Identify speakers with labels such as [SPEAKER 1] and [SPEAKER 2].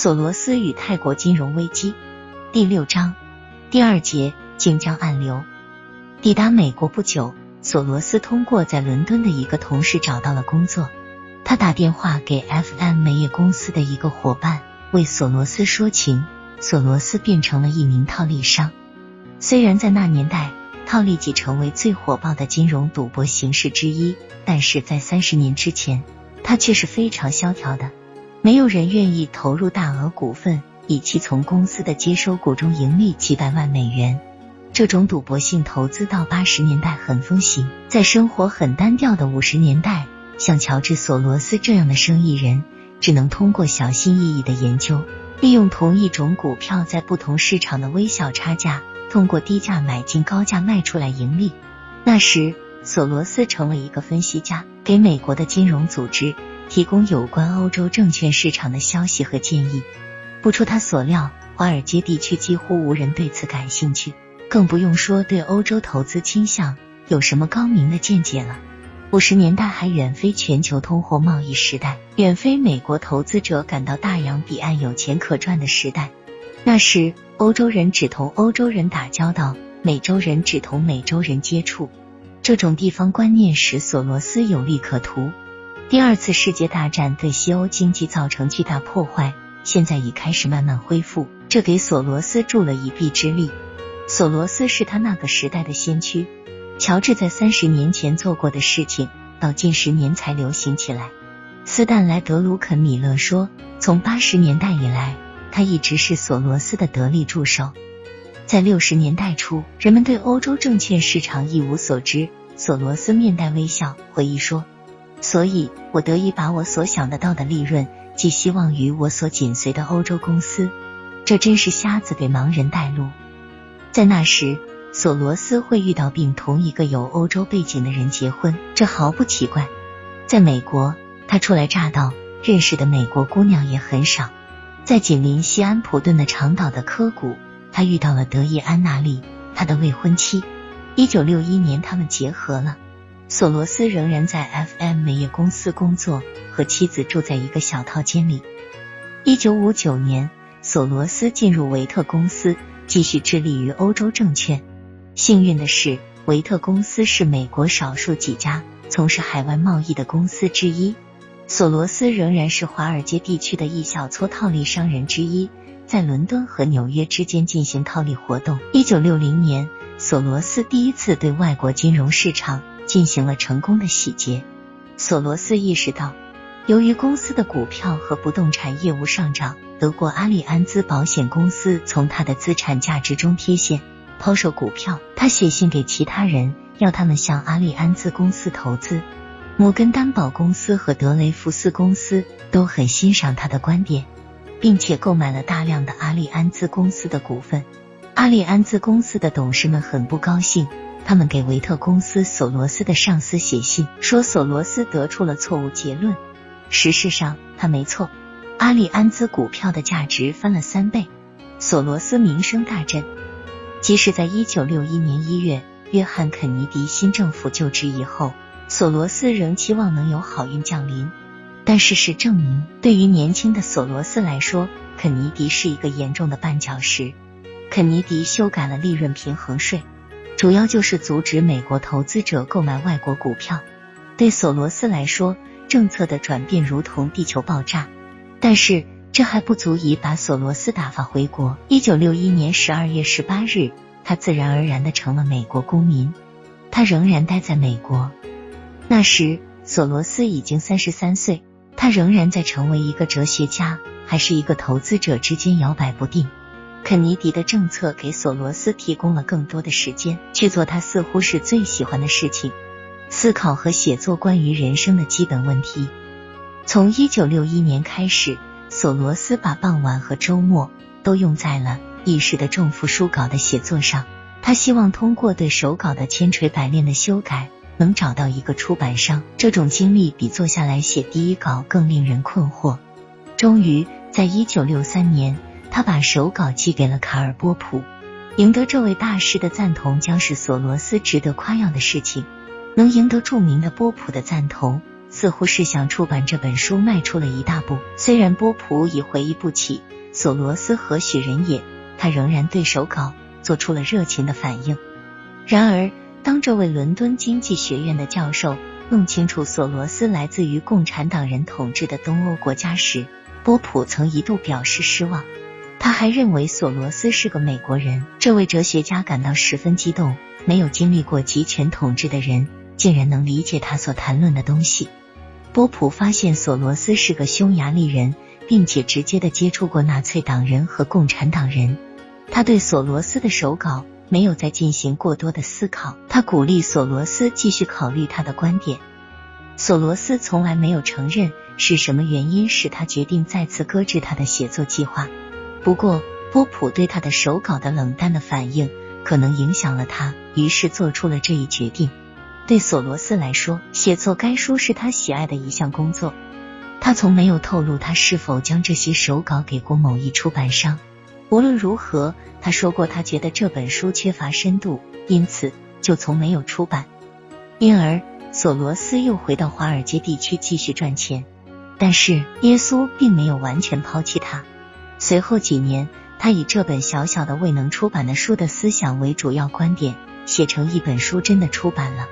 [SPEAKER 1] 索罗斯与泰国金融危机第六章第二节晋江暗流。抵达美国不久，索罗斯通过在伦敦的一个同事找到了工作。他打电话给 FM 煤业公司的一个伙伴，为索罗斯说情。索罗斯变成了一名套利商。虽然在那年代，套利已成为最火爆的金融赌博形式之一，但是在三十年之前，它却是非常萧条的。没有人愿意投入大额股份，以期从公司的接收股中盈利几百万美元。这种赌博性投资到八十年代很风行。在生活很单调的五十年代，像乔治·索罗斯这样的生意人，只能通过小心翼翼的研究，利用同一种股票在不同市场的微小差价，通过低价买进、高价卖出来盈利。那时，索罗斯成为一个分析家，给美国的金融组织。提供有关欧洲证券市场的消息和建议。不出他所料，华尔街地区几乎无人对此感兴趣，更不用说对欧洲投资倾向有什么高明的见解了。五十年代还远非全球通货贸易时代，远非美国投资者感到大洋彼岸有钱可赚的时代。那时，欧洲人只同欧洲人打交道，美洲人只同美洲人接触。这种地方观念使索罗斯有利可图。第二次世界大战对西欧经济造成巨大破坏，现在已开始慢慢恢复，这给索罗斯助了一臂之力。索罗斯是他那个时代的先驱。乔治在三十年前做过的事情，到近十年才流行起来。斯坦莱德鲁肯米勒说，从八十年代以来，他一直是索罗斯的得力助手。在六十年代初，人们对欧洲证券市场一无所知。索罗斯面带微笑回忆说。所以，我得以把我所想得到的利润寄希望于我所紧随的欧洲公司。这真是瞎子给盲人带路。在那时，索罗斯会遇到并同一个有欧洲背景的人结婚，这毫不奇怪。在美国，他初来乍到，认识的美国姑娘也很少。在紧邻西安普顿的长岛的科谷，他遇到了德意安娜丽，他的未婚妻。一九六一年，他们结合了。索罗斯仍然在 FM 美业公司工作，和妻子住在一个小套间里。一九五九年，索罗斯进入维特公司，继续致力于欧洲证券。幸运的是，维特公司是美国少数几家从事海外贸易的公司之一。索罗斯仍然是华尔街地区的一小撮套利商人之一，在伦敦和纽约之间进行套利活动。一九六零年，索罗斯第一次对外国金融市场。进行了成功的洗劫。索罗斯意识到，由于公司的股票和不动产业务上涨，德国阿利安兹保险公司从他的资产价值中贴现抛售股票。他写信给其他人，要他们向阿利安兹公司投资。摩根担保公司和德雷福斯公司都很欣赏他的观点，并且购买了大量的阿利安兹公司的股份。阿利安兹公司的董事们很不高兴。他们给维特公司索罗斯的上司写信，说索罗斯得出了错误结论。事实上，他没错。阿里安兹股票的价值翻了三倍，索罗斯名声大振。即使在一九六一年一月，约翰肯尼迪新政府就职以后，索罗斯仍期望能有好运降临。但事实证明，对于年轻的索罗斯来说，肯尼迪是一个严重的绊脚石。肯尼迪修改了利润平衡税。主要就是阻止美国投资者购买外国股票。对索罗斯来说，政策的转变如同地球爆炸。但是这还不足以把索罗斯打发回国。一九六一年十二月十八日，他自然而然的成了美国公民。他仍然待在美国。那时，索罗斯已经三十三岁，他仍然在成为一个哲学家还是一个投资者之间摇摆不定。肯尼迪的政策给索罗斯提供了更多的时间去做他似乎是最喜欢的事情——思考和写作关于人生的基本问题。从一九六一年开始，索罗斯把傍晚和周末都用在了意识的重复书稿的写作上。他希望通过对手稿的千锤百炼的修改，能找到一个出版商。这种经历比坐下来写第一稿更令人困惑。终于，在一九六三年。他把手稿寄给了卡尔波普，赢得这位大师的赞同将是索罗斯值得夸耀的事情。能赢得著名的波普的赞同，似乎是想出版这本书迈出了一大步。虽然波普已回忆不起索罗斯何许人也，他仍然对手稿做出了热情的反应。然而，当这位伦敦经济学院的教授弄清楚索罗斯来自于共产党人统治的东欧国家时，波普曾一度表示失望。他还认为索罗斯是个美国人。这位哲学家感到十分激动，没有经历过集权统治的人竟然能理解他所谈论的东西。波普发现索罗斯是个匈牙利人，并且直接的接触过纳粹党人和共产党人。他对索罗斯的手稿。没有再进行过多的思考，他鼓励索罗斯继续考虑他的观点。索罗斯从来没有承认是什么原因使他决定再次搁置他的写作计划。不过，波普对他的手稿的冷淡的反应可能影响了他，于是做出了这一决定。对索罗斯来说，写作该书是他喜爱的一项工作。他从没有透露他是否将这些手稿给过某一出版商。无论如何，他说过他觉得这本书缺乏深度，因此就从没有出版。因而，索罗斯又回到华尔街地区继续赚钱。但是，耶稣并没有完全抛弃他。随后几年，他以这本小小的未能出版的书的思想为主要观点，写成一本书，真的出版了。